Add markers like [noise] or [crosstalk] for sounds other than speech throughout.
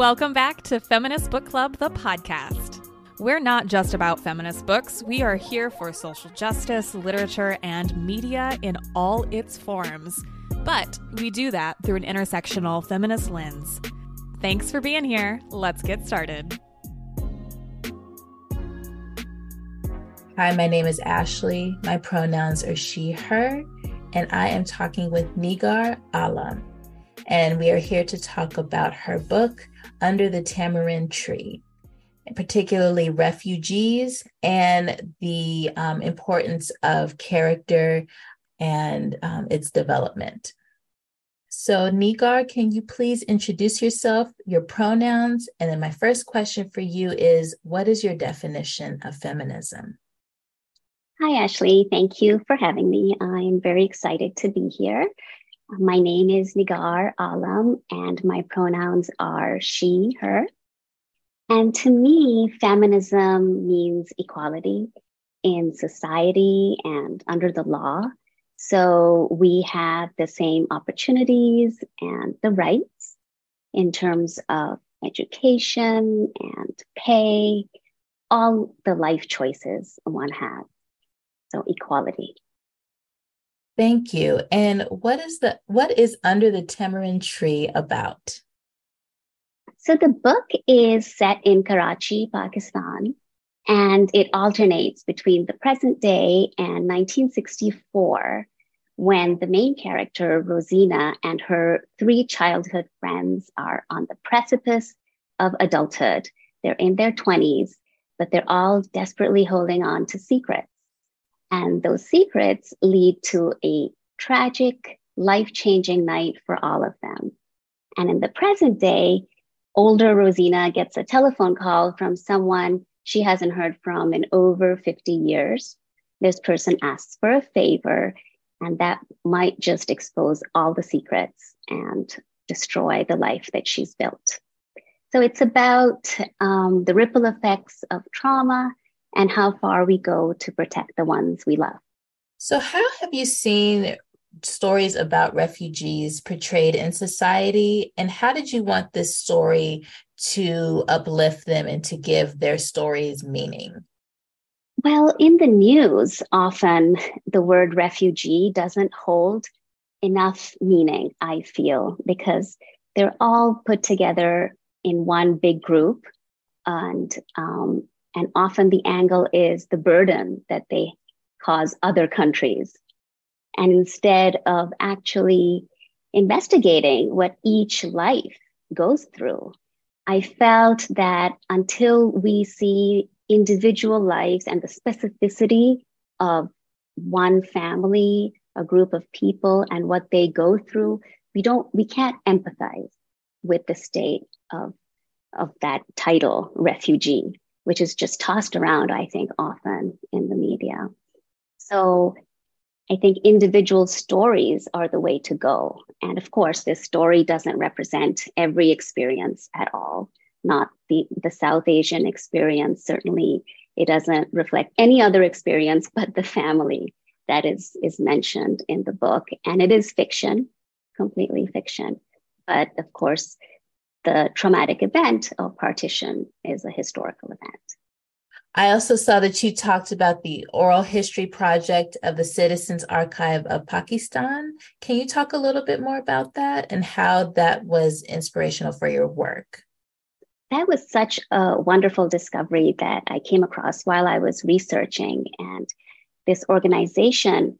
Welcome back to Feminist Book Club, the podcast. We're not just about feminist books, we are here for social justice, literature, and media in all its forms. But we do that through an intersectional feminist lens. Thanks for being here. Let's get started. Hi, my name is Ashley. My pronouns are she, her, and I am talking with Nigar Alam. And we are here to talk about her book, under the tamarind tree, particularly refugees and the um, importance of character and um, its development. So, Nigar, can you please introduce yourself, your pronouns? And then, my first question for you is What is your definition of feminism? Hi, Ashley. Thank you for having me. I'm very excited to be here. My name is Nigar Alam, and my pronouns are she, her. And to me, feminism means equality in society and under the law. So we have the same opportunities and the rights in terms of education and pay, all the life choices one has. So equality. Thank you. And what is the what is under the tamarind tree about? So the book is set in Karachi, Pakistan, and it alternates between the present day and 1964 when the main character Rosina and her three childhood friends are on the precipice of adulthood. They're in their 20s, but they're all desperately holding on to secrets. And those secrets lead to a tragic, life changing night for all of them. And in the present day, older Rosina gets a telephone call from someone she hasn't heard from in over 50 years. This person asks for a favor, and that might just expose all the secrets and destroy the life that she's built. So it's about um, the ripple effects of trauma and how far we go to protect the ones we love. So, how have you seen stories about refugees portrayed in society? And how did you want this story to uplift them and to give their stories meaning? Well, in the news, often the word refugee doesn't hold enough meaning, I feel, because they're all put together in one big group. And um, and often the angle is the burden that they cause other countries. And instead of actually investigating what each life goes through, I felt that until we see individual lives and the specificity of one family, a group of people, and what they go through, we don't, we can't empathize with the state of, of that title, refugee which is just tossed around, I think, often in the media. So I think individual stories are the way to go. And of course, this story doesn't represent every experience at all, not the, the South Asian experience. Certainly, it doesn't reflect any other experience [laughs] but the family that is, is mentioned in the book. And it is fiction, completely fiction. But of course, the traumatic event of partition is a historical event. I also saw that you talked about the oral history project of the Citizens Archive of Pakistan. Can you talk a little bit more about that and how that was inspirational for your work? That was such a wonderful discovery that I came across while I was researching. And this organization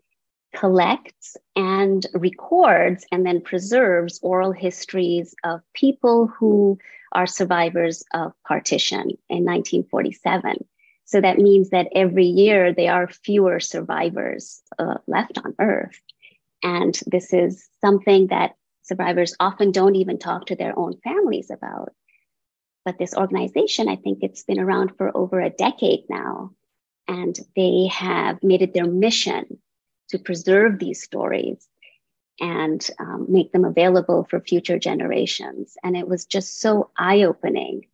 collects and records and then preserves oral histories of people who are survivors of partition in 1947. So that means that every year there are fewer survivors uh, left on Earth. And this is something that survivors often don't even talk to their own families about. But this organization, I think it's been around for over a decade now, and they have made it their mission to preserve these stories and um, make them available for future generations. And it was just so eye opening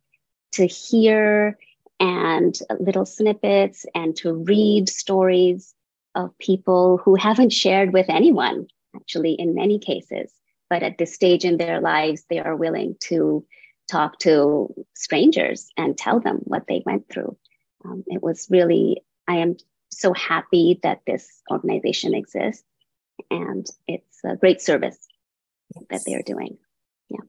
to hear and little snippets and to read stories of people who haven't shared with anyone, actually, in many cases. But at this stage in their lives, they are willing to talk to strangers and tell them what they went through. Um, it was really, I am so happy that this organization exists and it's a great service yes. that they are doing. Yeah.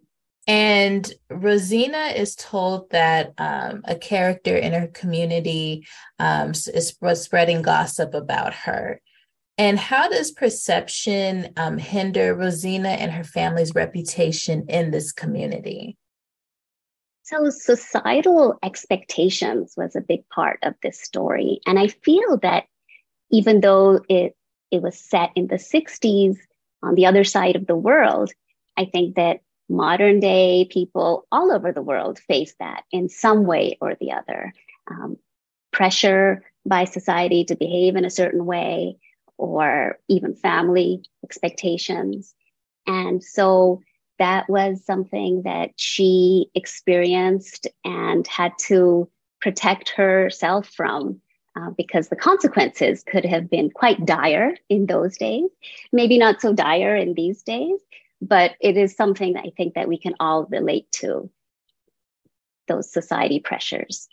And Rosina is told that um, a character in her community um, is spreading gossip about her. And how does perception um, hinder Rosina and her family's reputation in this community? So, societal expectations was a big part of this story. And I feel that even though it, it was set in the 60s on the other side of the world, I think that modern day people all over the world face that in some way or the other. Um, pressure by society to behave in a certain way, or even family expectations. And so that was something that she experienced and had to protect herself from uh, because the consequences could have been quite dire in those days. Maybe not so dire in these days but it is something that i think that we can all relate to those society pressures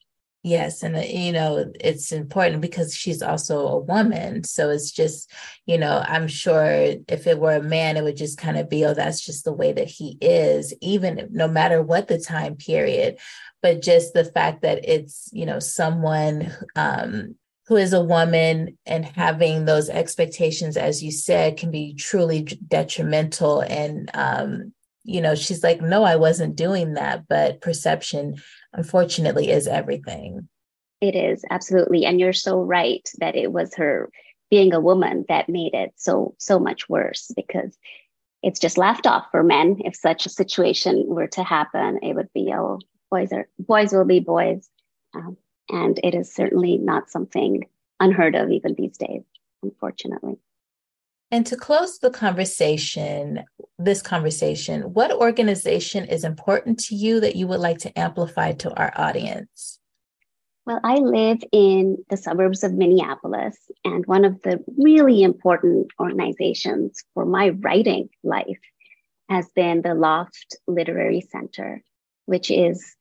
Yes, and uh, you know it's important because she's also a woman. So it's just, you know, I'm sure if it were a man, it would just kind of be, oh, that's just the way that he is, even no matter what the time period. But just the fact that it's, you know, someone um, who is a woman and having those expectations, as you said, can be truly detrimental. And um, you know, she's like, no, I wasn't doing that, but perception unfortunately is everything. It is absolutely. And you're so right that it was her being a woman that made it so, so much worse because it's just laughed off for men. If such a situation were to happen, it would be, oh, boys are boys will be boys. Um, and it is certainly not something unheard of even these days, unfortunately. And to close the conversation, this conversation, what organization is important to you that you would like to amplify to our audience? Well, I live in the suburbs of Minneapolis, and one of the really important organizations for my writing life has been the Loft Literary Center, which is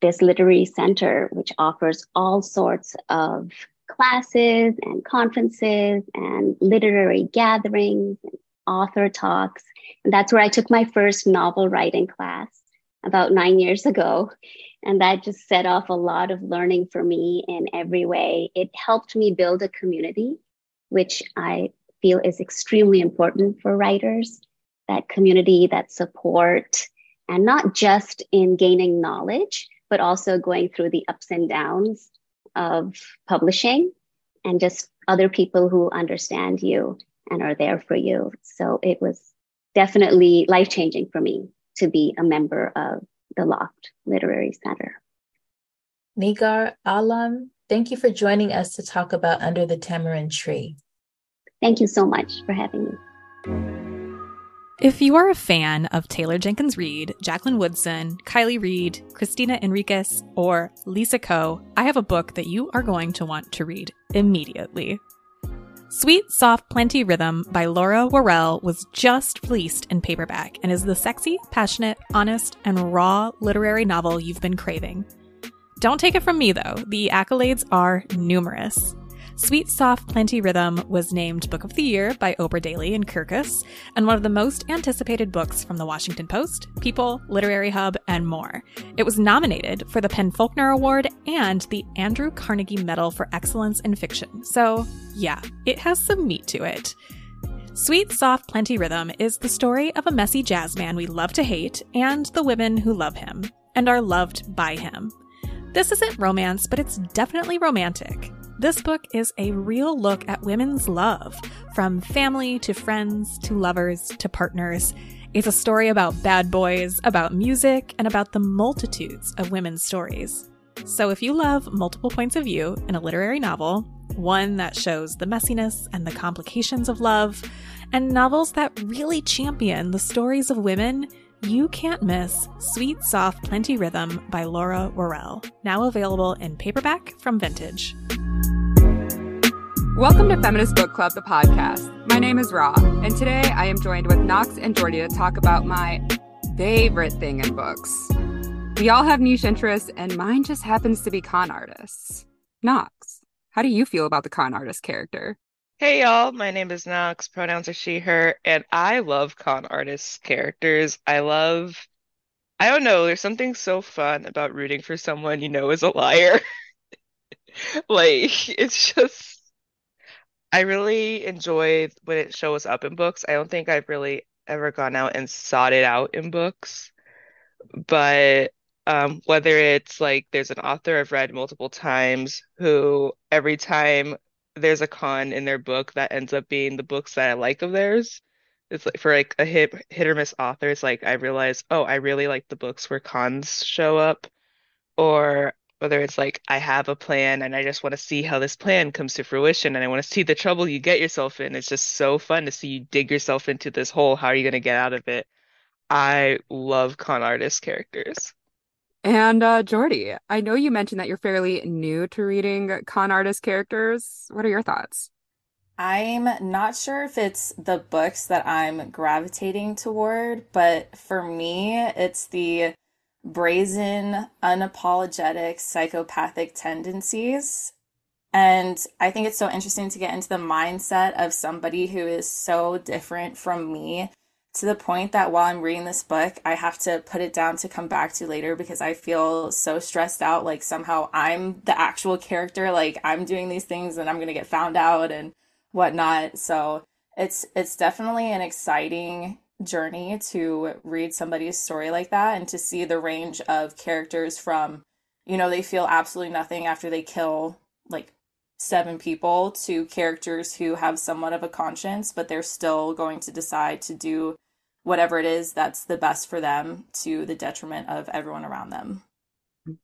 this literary center which offers all sorts of classes and conferences and literary gatherings and author talks. And that's where I took my first novel writing class about nine years ago. And that just set off a lot of learning for me in every way. It helped me build a community, which I feel is extremely important for writers that community, that support, and not just in gaining knowledge, but also going through the ups and downs of publishing and just other people who understand you and are there for you. So it was definitely life changing for me to be a member of the Loft Literary Center. Nigar Alam, thank you for joining us to talk about Under the Tamarind Tree. Thank you so much for having me. If you are a fan of Taylor Jenkins Reid, Jacqueline Woodson, Kiley Reid, Christina Enriquez, or Lisa Ko, I have a book that you are going to want to read immediately. Sweet, Soft, Plenty Rhythm by Laura Warrell was just released in paperback and is the sexy, passionate, honest, and raw literary novel you've been craving. Don't take it from me though, the accolades are numerous. Sweet Soft Plenty Rhythm was named Book of the Year by Oprah Daily and Kirkus, and one of the most anticipated books from the Washington Post, People, Literary Hub, and more. It was nominated for the PEN/Faulkner Award and the Andrew Carnegie Medal for Excellence in Fiction. So, yeah, it has some meat to it. Sweet, Soft, Plenty Rhythm is the story of a messy jazz man we love to hate and the women who love him and are loved by him. This isn't romance, but it's definitely romantic. This book is a real look at women's love, from family to friends to lovers to partners. It's a story about bad boys, about music, and about the multitudes of women's stories. So if you love multiple points of view in a literary novel, one that shows the messiness and the complications of love, and novels that really champion the stories of women, you can't miss Sweet, Soft, Plenty Rhythm by Laura Warrell, now available in paperback from Vintage. Welcome to Feminist Book Club, the podcast. My name is Rah, and today I am joined with Nox and Jordy to talk about my favorite thing in books. We all have niche interests, and mine just happens to be con artists. Nox, how do you feel about the con artist character? Hey y'all, my name is Nox, pronouns are she, her, and I love con artist characters. I love, I don't know, there's something so fun about rooting for someone you know is a liar. [laughs] Like, it's just I really enjoy when it shows up in books. I don't think I've really ever gone out and sought it out in books, but um, whether it's like there's an author I've read multiple times who every time there's a con in their book that ends up being the books that I like of theirs. It's like for like a hit hit or miss authors, like I realize, oh, I really like the books where cons show up, or whether it's like I have a plan and I just want to see how this plan comes to fruition and I want to see the trouble you get yourself in. It's just so fun to see you dig yourself into this hole. How are you going to get out of it? I love con artist characters. And uh, Jordy, I know you mentioned that you're fairly new to reading con artist characters. What are your thoughts? I'm not sure if it's the books that I'm gravitating toward, but for me, it's the brazen, unapologetic psychopathic tendencies. And I think it's so interesting to get into the mindset of somebody who is so different from me to the point that while I'm reading this book, I have to put it down to come back to later because I feel so stressed out. Like somehow I'm the actual character, like I'm doing these things and I'm going to get found out and whatnot. So it's it's definitely an exciting journey to read somebody's story like that and to see the range of characters from you know they feel absolutely nothing after they kill like seven people to characters who have somewhat of a conscience but they're still going to decide to do whatever it is that's the best for them to the detriment of everyone around them.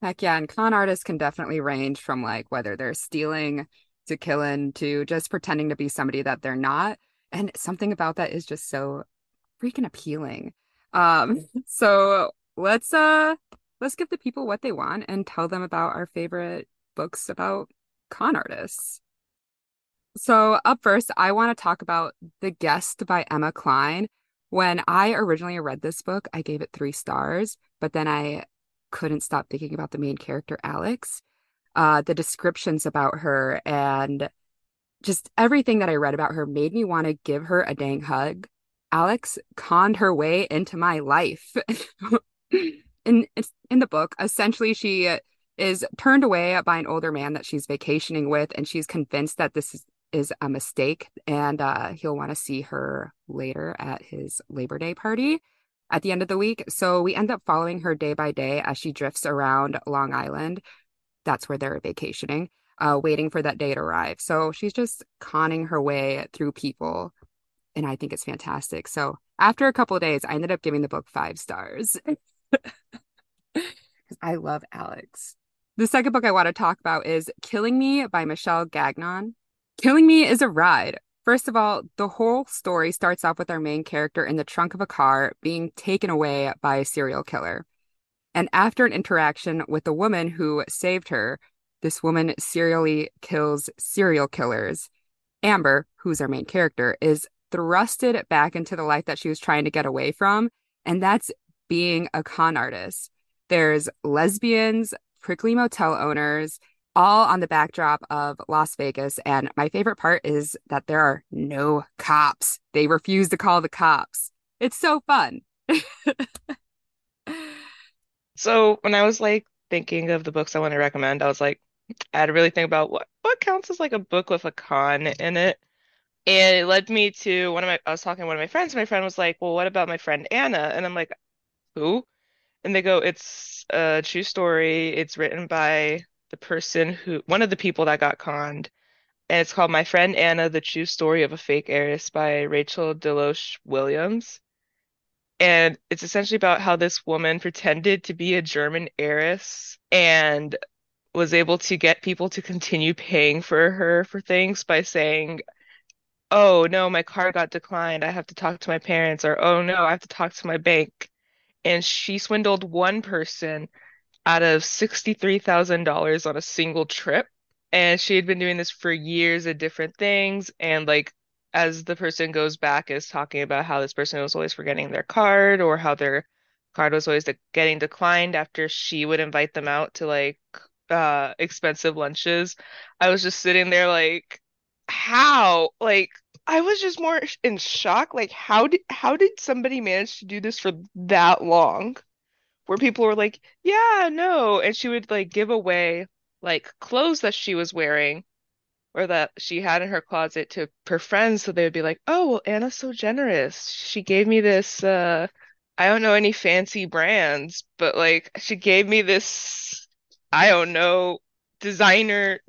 Heck yeah and con artists can definitely range from like whether they're stealing to killing to just pretending to be somebody that they're not. And something about that is just so freaking appealing. Um, [laughs] so let's uh let's give the people what they want and tell them about our favorite books about con artists. So up first, I want to talk about The Guest by Emma Cline. When I originally read this book, I gave it three stars, but then I couldn't stop thinking about the main character, Alex. Uh, the descriptions about her and just everything that I read about her made me want to give her a dang hug. Alex conned her way into my life. [laughs] in in the book, essentially she is turned away by an older man that she's vacationing with and she's convinced that this is, is a mistake and uh, he'll want to see her later at his Labor Day party at the end of the week. So we end up following her day by day as she drifts around Long Island. That's where they're vacationing, uh, waiting for that day to arrive. So she's just conning her way through people and I think it's fantastic. So after a couple of days, I ended up giving the book five stars. [laughs] I love Alex. The second book I want to talk about is Killing Me by Michelle Gagnon. Killing Me is a ride. First of all, the whole story starts off with our main character in the trunk of a car being taken away by a serial killer. And after an interaction with the woman who saved her, this woman serially kills serial killers. Amber, who's our main character, is thrusted back into the life that she was trying to get away from. And that's being a con artist. There's lesbians, prickly motel owners, all on the backdrop of Las Vegas. And my favorite part is that there are no cops. They refuse to call the cops. It's so fun. [laughs] so when I was like thinking of the books I want to recommend, I was like, I had to really think about what what counts as like a book with a con in it. And it led me to one of my, I was talking to one of my friends. My friend was like, Well, what about my friend Anna? And I'm like, Who? And they go, It's a true story. It's written by the person who, one of the people that got conned. And it's called My Friend Anna, The True Story of a Fake Heiress by Rachel DeLoache Williams. And it's essentially about how this woman pretended to be a German heiress and was able to get people to continue paying for her for things by saying, oh no, my card got declined. I have to talk to my parents, or oh no, I have to talk to my bank. And she swindled one person out of $63,000 on a single trip. And she had been doing this for years at different things. And like, as the person goes back, is talking about how this person was always forgetting their card or how their card was always de getting declined after she would invite them out to like uh expensive lunches. I was just sitting there like, how? Like, I was just more in shock. Like, how did how did somebody manage to do this for that long? Where people were like, yeah, no, and she would like give away like clothes that she was wearing or that she had in her closet to her friends, so they would be like, oh, well, Anna's so generous. She gave me this uh I don't know any fancy brands, but like she gave me this I don't know designer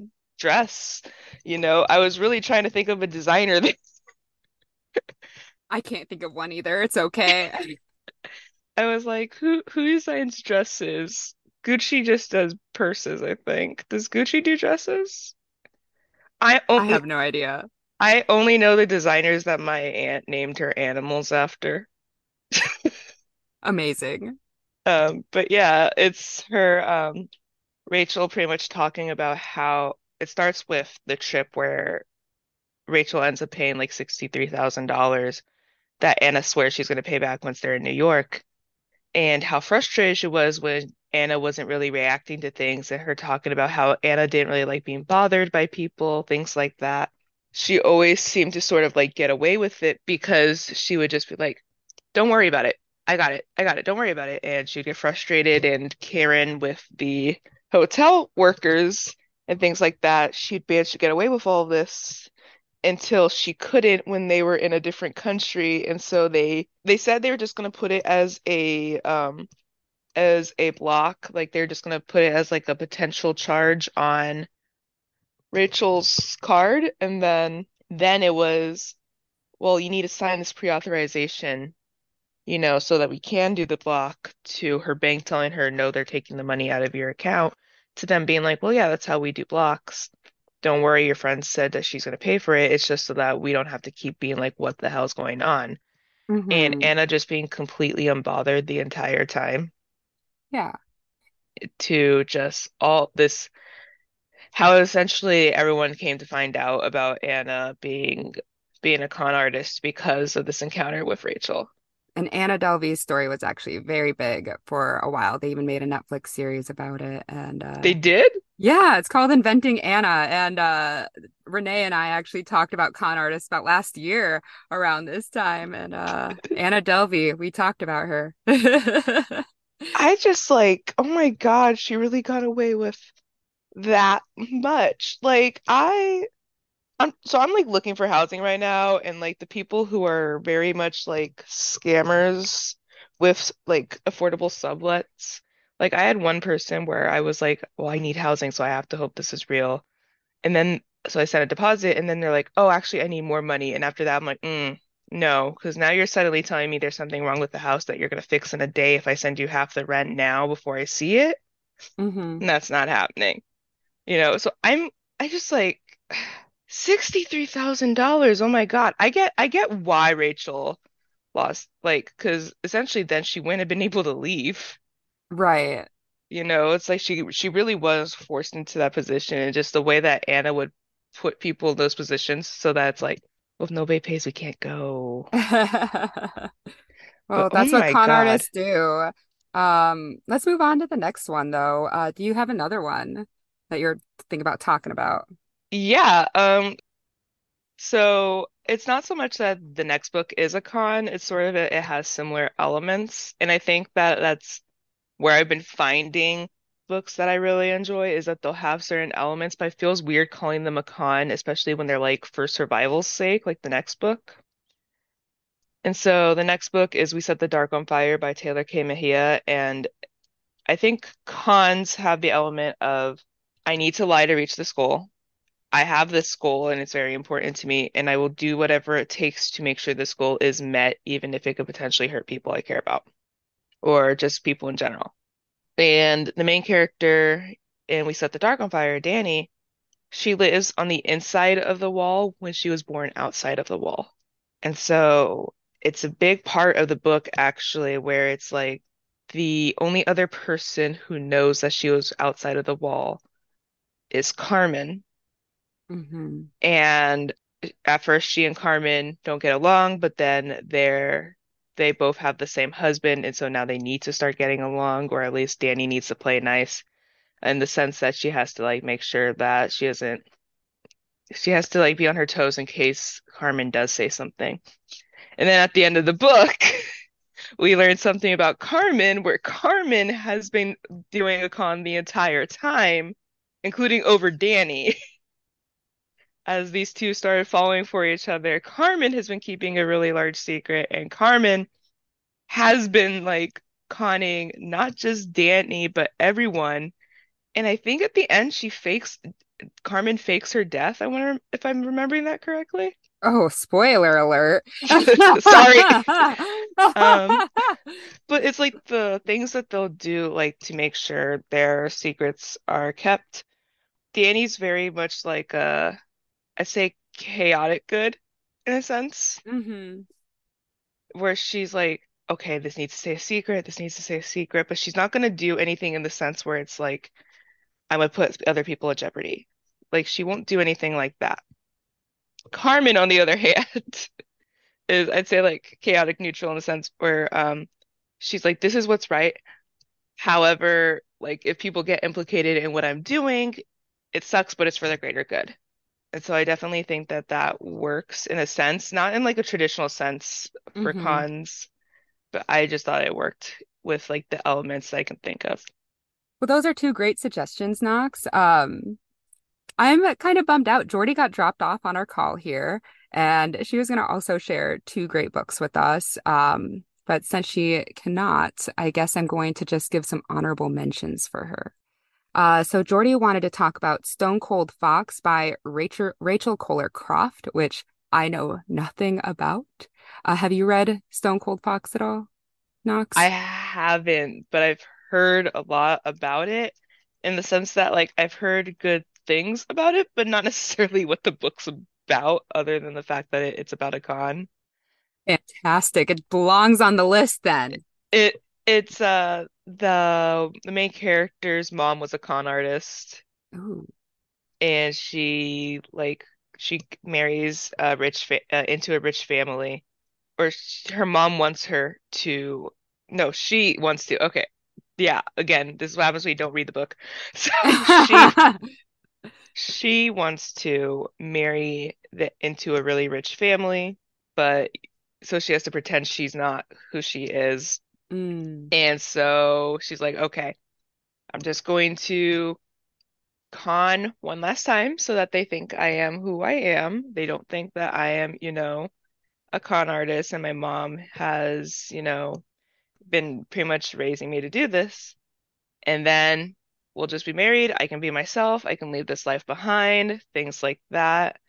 dress. You know, I was really trying to think of a designer that I can't think of one either. It's [laughs] okay. I was like, who who designs dresses? Gucci just does purses, I think. Does Gucci do dresses? I I have no idea. I only know the designers that my aunt named her animals after. Amazing. Um, but yeah, it's her um Rachel pretty much talking about how it starts with the trip where Rachel ends up paying like $63,000 that Anna swears she's going to pay back once they're in New York, and how frustrated she was when Anna wasn't really reacting to things, and her talking about how Anna didn't really like being bothered by people, things like that. She always seemed to sort of like get away with it because she would just be like, Don't worry about it. I got it. I got it. Don't worry about it. And she'd get frustrated, and Karen with the hotel workers and things like that, she'd manage to get away with all this until she couldn't when they were in a different country. And so they they said they were just going to put it as a um as a block like they're just going to put it as like a potential charge on Rachel's card. And then then it was well you need to sign this pre-authorization you know so that we can do the block to her bank telling her no they're taking the money out of your account to them being like well yeah that's how we do blocks don't worry, your friend said that she's going to pay for it. It's just so that we don't have to keep being like, what the hell's going on? And hmm Anna just being completely unbothered the entire time Yeah. to just all this, how essentially everyone came to find out about Anna being being a con artist because of this encounter with Rachel. And Anna Delvey's story was actually very big for a while. They even made a Netflix series about it. And They uh did? yeah, it's called Inventing Anna. And uh Renee and I actually talked about con artists about last year around this time. And uh Anna Delvey, we talked about her. [laughs] I just like, oh my God, she really got away with that much. Like I I'm so I'm like looking for housing right now and like the people who are very much like scammers with like affordable sublets. Like I had one person where I was like, well, I need housing, so I have to hope this is real. And then so I sent a deposit and then they're like, oh, actually I need more money. And after that I'm like, mm, no, because now you're suddenly telling me there's something wrong with the house that you're gonna fix in a day if I send you half the rent now before I see it. hmm And that's not happening. You know, so I'm I just like $63,000. Oh my God. I get I get why Rachel lost like because essentially then she wouldn't have been able to leave. Right. You know, it's like she she really was forced into that position and just the way that Anna would put people in those positions so that it's like, well, if nobody pays, we can't go. [laughs] But Well, oh that's what con God. artists do. Um, let's move on to the next one though. Uh, do you have another one that you're thinking about talking about? Yeah, um so it's not so much that the next book is a con, it's sort of it, it has similar elements. And I think that that's where I've been finding books that I really enjoy is that they'll have certain elements, but it feels weird calling them a con, especially when they're like for survival's sake, like the next book. And so the next book is We Set the Dark on Fire by Tehlor Kay Mejia. And I think cons have the element of I need to lie to reach this goal. I have this goal and it's very important to me, and I will do whatever it takes to make sure this goal is met, even if it could potentially hurt people I care about or just people in general. And the main character and We Set the Dark on Fire, Dani, she lives on the inside of the wall when she was born outside of the wall. And so it's a big part of the book actually where it's like the only other person who knows that she was outside of the wall is Carmen. Mm-hmm. And at first she and Carmen don't get along, but then they're they both have the same husband, and so now they need to start getting along, or at least Dani needs to play nice in the sense that she has to like make sure that she doesn't she has to like be on her toes in case Carmen does say something. And then at the end of the book, [laughs] we learn something about Carmen where Carmen has been doing a con the entire time, including over Dani. [laughs] As these two started falling for each other, Carmen has been keeping a really large secret, and Carmen has been like conning not just Dani, but everyone. And I think at the end, she fakes Carmen fakes her death. I wonder if I'm remembering that correctly. Oh, spoiler alert. [laughs] Sorry. [laughs] um, but it's like the things that they'll do, like to make sure their secrets are kept. Dani's very much like a, I say chaotic good in a sense, Mm-hmm. where she's like, okay, this needs to stay a secret, this needs to stay a secret, but she's not going to do anything in the sense where it's like, I'm going to put other people at jeopardy. Like, she won't do anything like that. Carmen, on the other [laughs] hand, is I'd say like chaotic neutral in the sense where um she's like, this is what's right. However, like if people get implicated in what I'm doing, it sucks, but it's for the greater good. And so I definitely think that that works in a sense, not in like a traditional sense for Mhm. cons, but I just thought it worked with like the elements I can think of. Well, those are two great suggestions, Nox. Um, I'm kind of bummed out. Jordy got dropped off on our call here, and she was going to also share two great books with us. Um, but since she cannot, I guess I'm going to just give some honorable mentions for her. Uh, so Jordy wanted to talk about Stone Cold Fox by Rachel Rachel Koller Croft, which I know nothing about. Uh, have you read Stone Cold Fox at all, Nox? I haven't, but I've heard a lot about it in the sense that like I've heard good things about it, but not [laughs] necessarily what the book's about, other than the fact that it, it's about a con. Fantastic. It belongs on the list then. It it's uh the the main character's mom was a con artist, Ooh. and she like she marries a rich fa uh, into a rich family, or sh her mom wants her to. No, she wants to. Okay, yeah. Again, this is what happens when you don't read the book. [laughs] So she [laughs] she wants to marry the, into a really rich family, but so she has to pretend she's not who she is. Mm. And so she's like, okay, I'm just going to con one last time so that they think I am who I am. They don't think that I am, you know, a con artist, and my mom has, you know, been pretty much raising me to do this. And then we'll just be married. I can be myself. I can leave this life behind, things like that.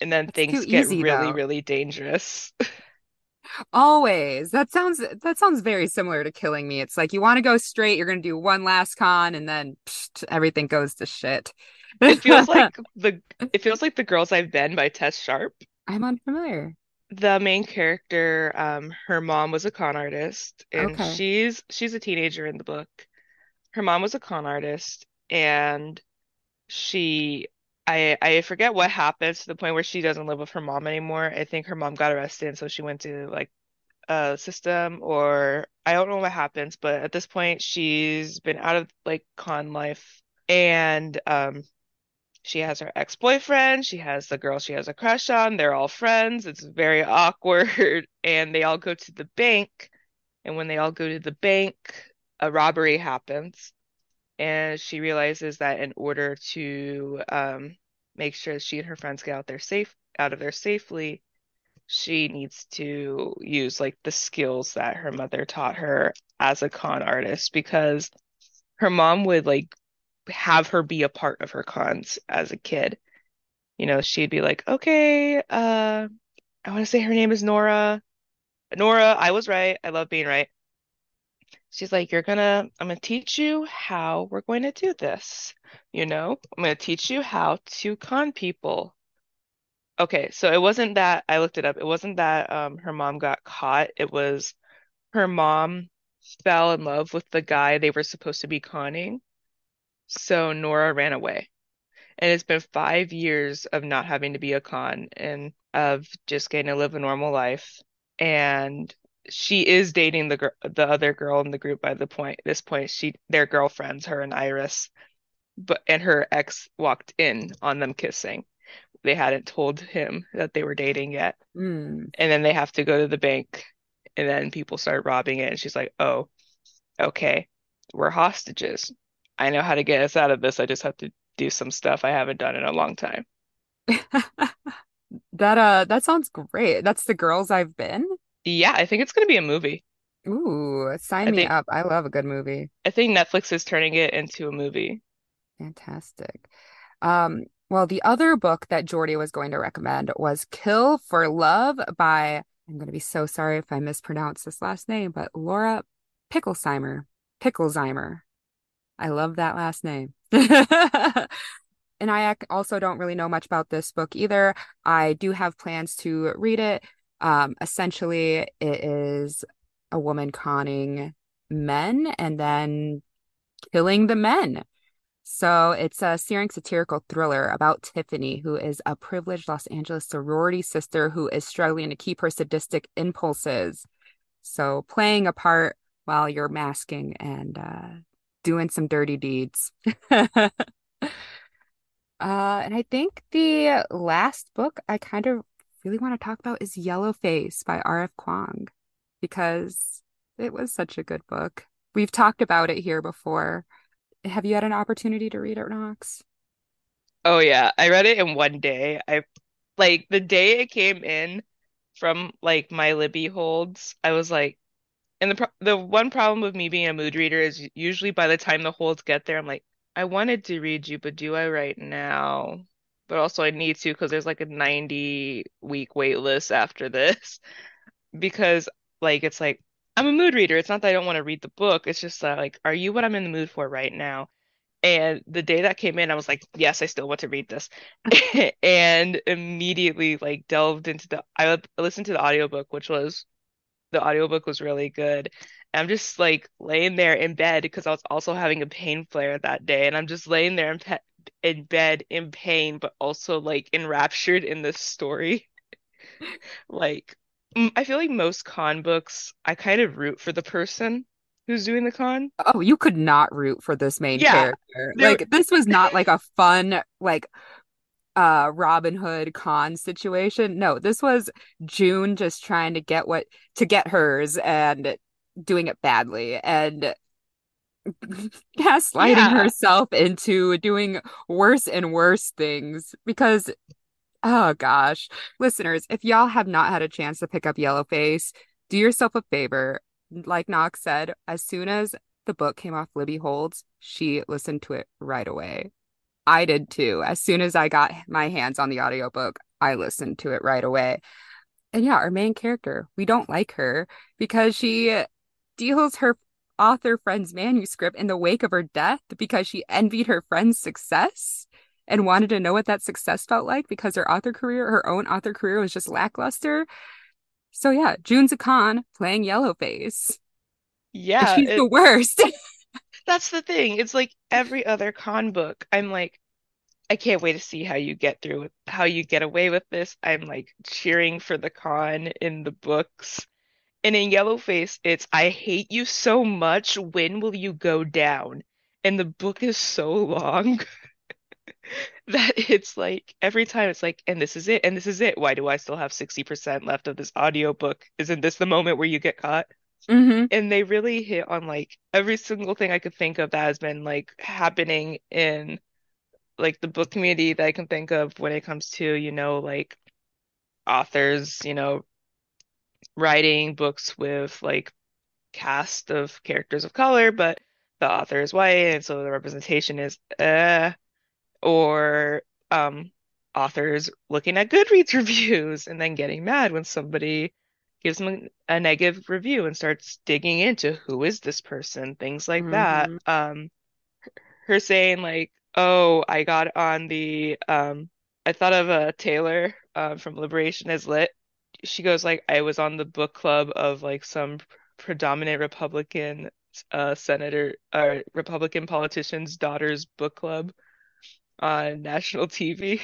And then That's things get easy, really, though. really dangerous. [laughs] Always. That sounds that sounds very similar to killing me. It's like you want to go straight, you're going to do one last con and then psh, everything goes to shit. It feels [laughs] like the it feels like The Girls I've Been by Tess Sharpe. I'm unfamiliar. The main character, um, her mom was a con artist, and Okay. she's she's a teenager in the book. Her mom was a con artist, and she I I forget what happens to the point where she doesn't live with her mom anymore. I think her mom got arrested, and so she went to like a system, or I don't know what happens, but at this point she's been out of like con life, and um she has her ex-boyfriend, she has the girl she has a crush on, they're all friends. It's very [laughs] awkward, and they all go to the bank, and when they all go to the bank, a robbery happens and she realizes that in order to um, make sure that she and her friends get out there safe out of there safely, she needs to use like the skills that her mother taught her as a con artist because her mom would like have her be a part of her cons as a kid. You know, she'd be like, okay, uh, I want to say her name is Nora. Nora, I was right. I love being right. She's like, you're gonna, I'm gonna teach you how we're going to do this. You know, I'm gonna teach you how to con people. Okay, so it wasn't that I looked it up. It wasn't that um her mom got caught. It was her mom fell in love with the guy they were supposed to be conning. So Nora ran away. And it's been five years of not having to be a con and of just getting to live a normal life. And she is dating the the other girl in the group by the point this point. She they're girlfriends, her and Iris. But and her ex walked in on them kissing. They hadn't told him that they were dating yet. Mm. And then they have to go to the bank and then people start robbing it and she's like, "Oh, okay. We're hostages. I know how to get us out of this. I just have to do some stuff I haven't done in a long time." [laughs] That uh that sounds great. That's the girls I've been. Yeah, I think it's going to be a movie. Ooh, sign I me think up. I love a good movie. I think Netflix is turning it into a movie. Fantastic. Um, well, the other book that Jordy was going to recommend was Kill for Love by, I'm going to be so sorry if I mispronounce this last name, but Laura Picklesheimer. Picklesheimer. I love that last name. [laughs] And I also don't really know much about this book either. I do have plans to read it. Um, essentially, it is a woman conning men and then killing the men. So it's a searing satirical thriller about Tiffany, who is a privileged Los Angeles sorority sister who is struggling to keep her sadistic impulses. So playing a part while you're masking and uh, doing some dirty deeds. [laughs] Uh, and I think the last book I kind of really want to talk about is Yellowface by R.F. Kuang because it was such a good book. We've talked about it here before. Have you had an opportunity to read it, Nox? Oh yeah, I read it in one day. I like the day it came in from like my Libby holds, I was like, and the pro the one problem with me being a mood reader is usually by the time the holds get there, I'm like, I wanted to read you, but do I right now? But also I need to because there's like a 90 week wait list after this [laughs] because like it's like I'm a mood reader. It's not that I don't want to read the book. It's just that like, are you what I'm in the mood for right now? And the day that came in, I was like, yes, I still want to read this. [laughs] And immediately like delved into the I listened to the audiobook, which was the audiobook was really good. And I'm just like laying there in bed because I was also having a pain flare that day. And I'm just laying there in, pe in bed in pain, but also like enraptured in this story. [laughs] Like, I feel like most con books, I kind of root for the person who's doing the con. Oh, you could not root for this main Yeah, character. there, Like [laughs] this was not like a fun like uh Robin Hood con situation. No, this was June just trying to get what to get hers and doing it badly and [laughs] gaslighting yeah, herself into doing worse and worse things because oh gosh. Listeners, if y'all have not had a chance to pick up Yellowface, do yourself a favor. Like Nox said, as soon as the book came off Libby Holds, she listened to it right away. I did too. As soon as I got my hands on the audiobook, I listened to it right away. And yeah, our main character, we don't like her because she deals her author friend's manuscript in the wake of her death because she envied her friend's success and wanted to know what that success felt like because her author career, her own author career was just lackluster. So yeah, June's a con playing Yellowface. And yeah. she's the worst. [laughs] that's the thing. It's like every other con book. I'm like, I can't wait to see how you get through it, how you get away with this. I'm like cheering for the con in the books. And in Yellowface, it's I hate you so much. When will you go down? And the book is so long [laughs] that it's like every time it's like, and this is it, and this is it. Why do I still have 60% left of this audiobook? Isn't this the moment where you get caught? hmm And they really hit on like every single thing I could think of that has been like happening in like the book community that I can think of when it comes to, you know, like authors, you know, writing books with like cast of characters of color, but the author is white and so the representation is uh or um authors looking at Goodreads [laughs] reviews and then getting mad when somebody gives them a negative review and starts digging into who is this person, things like that. Mhm. Um, her saying like, "Oh, I got on the um, I thought of a Taylor uh, from Liberation is Lit. She goes like, I was on the book club of like some predominant Republican uh senator uh Republican politician's daughter's book club on national TV,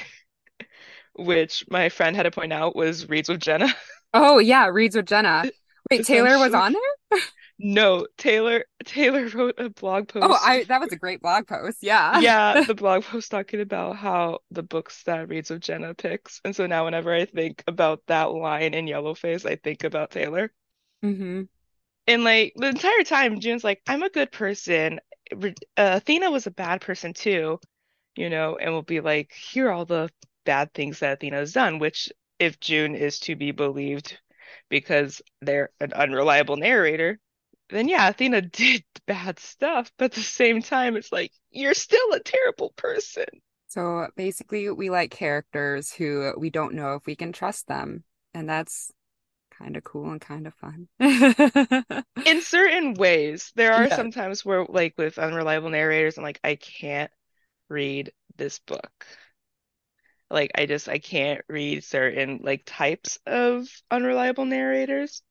[laughs] which my friend had to point out was Reads with Jenna. Oh yeah, Reads with Jenna. [laughs] Wait, Taylor was on there? No, Taylor Taylor wrote a blog post. Oh. I that was a great blog post. Yeah. Yeah, [laughs] the blog post talking about how the books that Reads of Jenna picks. And so now whenever I think about that line in Yellowface, I think about Taylor. hmm And like the entire time, June's like, I'm a good person. Uh, Athena was a bad person too, you know, and we'll be like, here are all the bad things that Athena's done, which if June is to be believed because they're an unreliable narrator, then yeah, Athena [laughs] did bad stuff, but at the same time, it's like, you're still a terrible person. So basically, we like characters who we don't know if we can trust them, and that's kind of cool and kind of fun. [laughs] In certain ways, there are Yeah. some times where, like, with unreliable narrators, I'm like, I can't read this book. Like, I just, I can't read certain, like, types of unreliable narrators.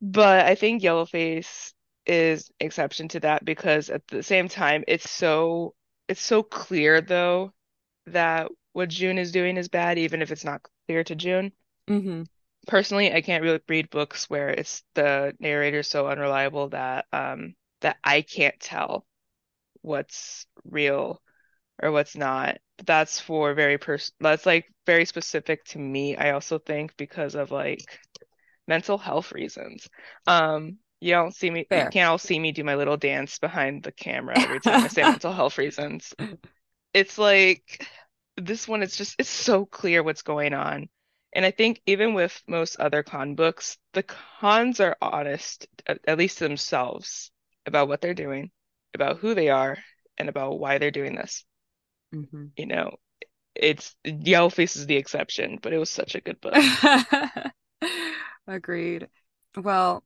But I think Yellowface is exception to that because at the same time, it's so, it's so clear though that what June is doing is bad, even if it's not clear to June. mm-hmm. Personally, I can't really read books where it's the narrator so unreliable that um that I can't tell what's real or what's not. But that's for very pers that's like very specific to me, I also think because of like mental health reasons. Um you don't see me, you can't all see me do my little dance behind the camera every time I say [laughs] mental health reasons. It's like this one, it's just, it's so clear what's going on. And I think even with most other con books, the cons are honest, at, at least to themselves, about what they're doing, about who they are, and about why they're doing this. Hmm You know, it's Yellowface is the exception, but it was such a good book. [laughs] Agreed. Well,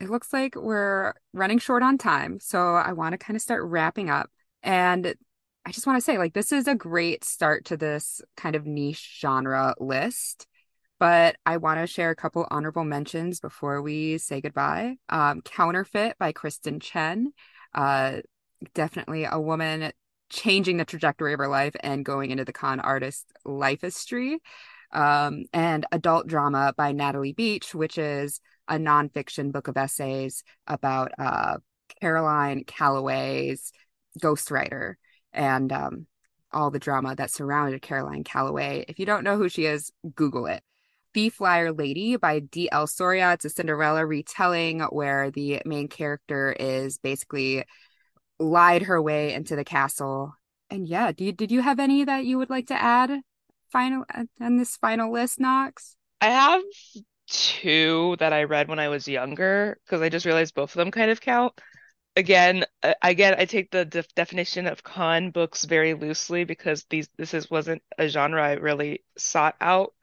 it looks like we're running short on time, so I want to kind of start wrapping up. And I just want to say, like, this is a great start to this kind of niche genre list. But I want to share a couple honorable mentions before we say goodbye. Um, Counterfeit by Kristin Chen. Uh, definitely a woman changing the trajectory of her life and going into the con artist life history. Um, and Adult Drama by Natalie Beach, which is a nonfiction book of essays about uh, Caroline Calloway's ghostwriter and um, all the drama that surrounded Caroline Calloway. If you don't know who she is, Google it. Thief Liar Lady by D.L. Soria. It's a Cinderella retelling where the main character is basically lied her way into the castle. And yeah, do you, did you have any that you would like to add final on this final list, Nox? I have two that I read when I was younger because I just realized both of them kind of count. Again, uh, again, I take the def definition of con books very loosely because these this is wasn't a genre I really sought out.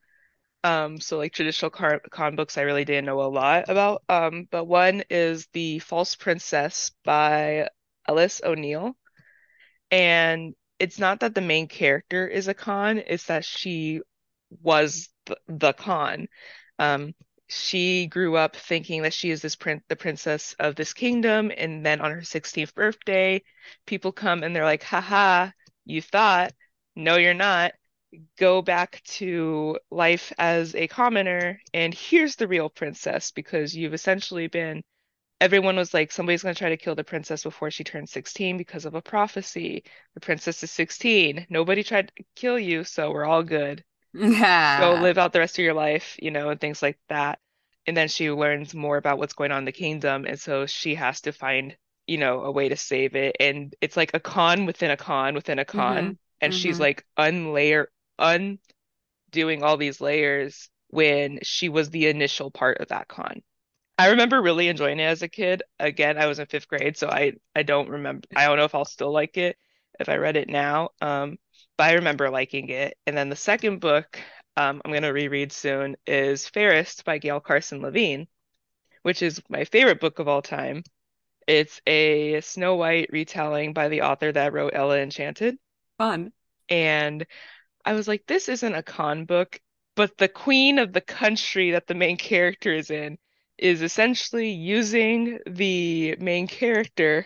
Um, so like traditional car con books, I really didn't know a lot about. Um, but one is The False Princess by Eilis O'Neal, and it's not that the main character is a con; it's that she was the, the con. Um, she grew up thinking that she is this prin the princess of this kingdom, and then on her 16th birthday, people come and they're like, haha, you thought, no, you're not. Go back to life as a commoner, and here's the real princess because you've essentially been. Everyone was like, somebody's going to try to kill the princess before she turns 16 because of a prophecy. The princess is 16. Nobody tried to kill you, so we're all good Yeah. go live out the rest of your life, you know, and things like that. And then she learns more about what's going on in the kingdom, and so she has to find, you know, a way to save it. And it's like a con within a con within a con, and she's mhm. like unlayer undoing all these layers when she was the initial part of that con. I remember really enjoying it as a kid. Again, I was in fifth grade, so I I don't remember. I don't know if I'll still like it if I read it now. Um, but I remember liking it. And then the second book um, I'm gonna reread soon is Fairest by Gail Carson Levine, which is my favorite book of all time. It's a Snow White retelling by the author that wrote Ella Enchanted. Fun. And I was like, this isn't a con book, but the queen of the country that the main character is in is essentially using the main character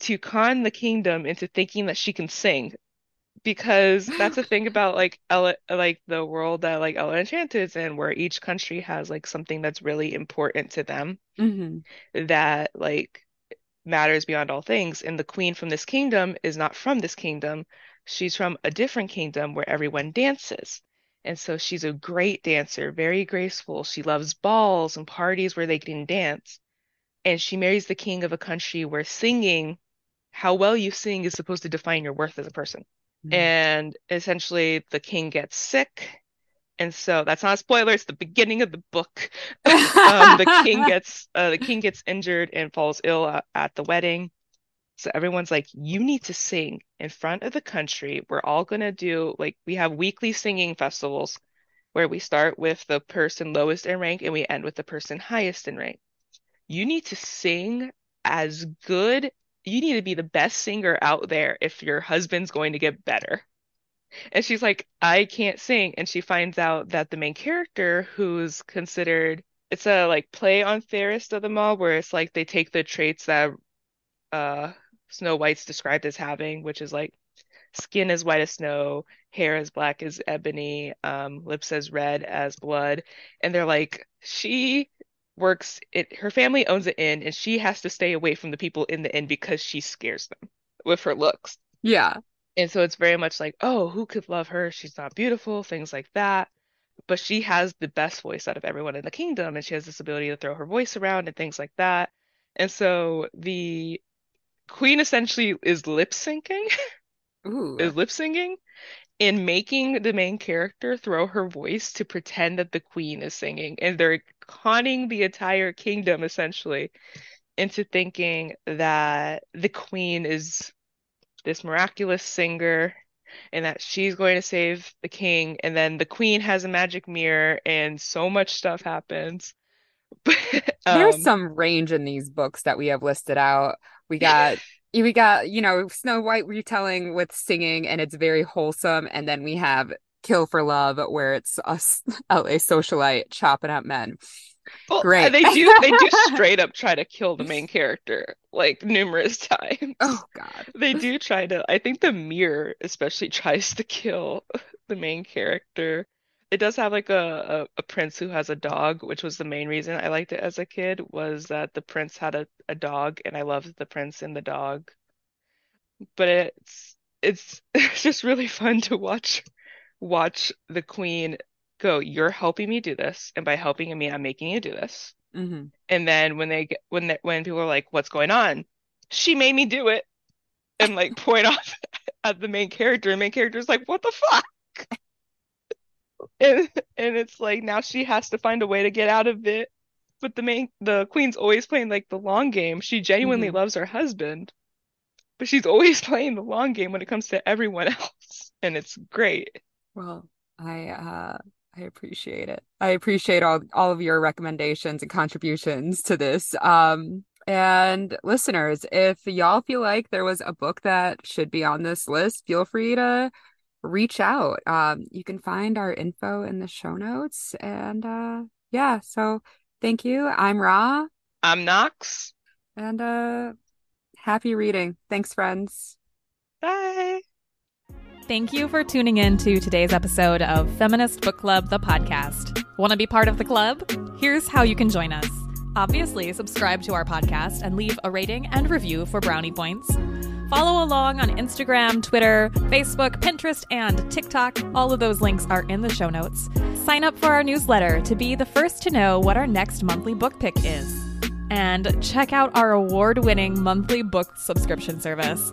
to con the kingdom into thinking that she can sing. Because that's the thing about like Ella, like the world that like Ella Enchanted is in, where each country has like something that's really important to them hmm that like matters beyond all things. And the queen from this kingdom is not from this kingdom. She's from a different kingdom where everyone dances. And so she's a great dancer, very graceful. She loves balls and parties where they can dance. And she marries the king of a country where singing, how well you sing, is supposed to define your worth as a person. Mhm. And essentially, the king gets sick. And so that's not a spoiler, it's the beginning of the book. [laughs] um, the king [laughs] gets uh, the king gets injured and falls ill at, at the wedding. So everyone's like, you need to sing in front of the country. We're all gonna do like we have weekly singing festivals where we start with the person lowest in rank and we end with the person highest in rank. You need to sing as good. You need to be the best singer out there if your husband's going to get better. And she's like, I can't sing. And she finds out that the main character, who's considered, it's a like play on Fairest of them all, where it's like they take the traits that uh Snow White's described as having, which is like skin as white as snow, hair as black as ebony, um, lips as red as blood. And they're like, she works it, her family owns an inn, and she has to stay away from the people in the inn because she scares them with her looks. Yeah. And so it's very much like, oh, who could love her? She's not beautiful, things like that. But she has the best voice out of everyone in the kingdom, and she has this ability to throw her voice around and things like that. And so the queen essentially is lip syncing, is lip syncing, and making the main character throw her voice to pretend that the queen is singing. And they're conning the entire kingdom essentially into thinking that the queen is this miraculous singer and that she's going to save the king and then the queen has a magic mirror and so much stuff happens [laughs] There's um, some range in these books that we have listed out. We got we got, you know, Snow White retelling with singing and it's very wholesome. And then we have Kill for Love where it's us [laughs] LA socialite chopping up men. well, great. they do [laughs] they do straight up try to kill the main character like numerous [laughs] times Oh God. they do try to I think the mirror especially tries to kill the main character it does have like a, a, a prince who has a dog which was the main reason I liked it as a kid was that the prince had a, a dog and I loved the prince and the dog. But it's it's it's [laughs] just really fun to watch watch the queen go you're helping me do this and by helping me I'm making you do this. Hmm and then when they get when they, when people are like what's going on? She made me do it and like point [laughs] off at the main character and main character's like what the fuck [laughs] [laughs] and and it's like now she has to find a way to get out of it but the main the queen's always playing like the long game she genuinely Mhm. loves her husband but she's always [laughs] playing the long game when it comes to everyone else and it's great Well, I uh I appreciate it. I appreciate all all of your recommendations and contributions to this. Um and listeners, if y'all feel like there was a book that should be on this list, feel free to reach out. Um you can find our info in the show notes and uh yeah, so thank you. I'm Rah I'm Nox and uh happy reading. Thanks friends. bye Thank you for tuning in to today's episode of Feminist Book Club, the podcast. Want to be part of the club? Here's how you can join us. Obviously, subscribe to our podcast and leave a rating and review for brownie points. Follow along on Instagram, Twitter, Facebook, Pinterest, and TikTok. All of those links are in the show notes. Sign up for our newsletter to be the first to know what our next monthly book pick is. And check out our award winning monthly book subscription service.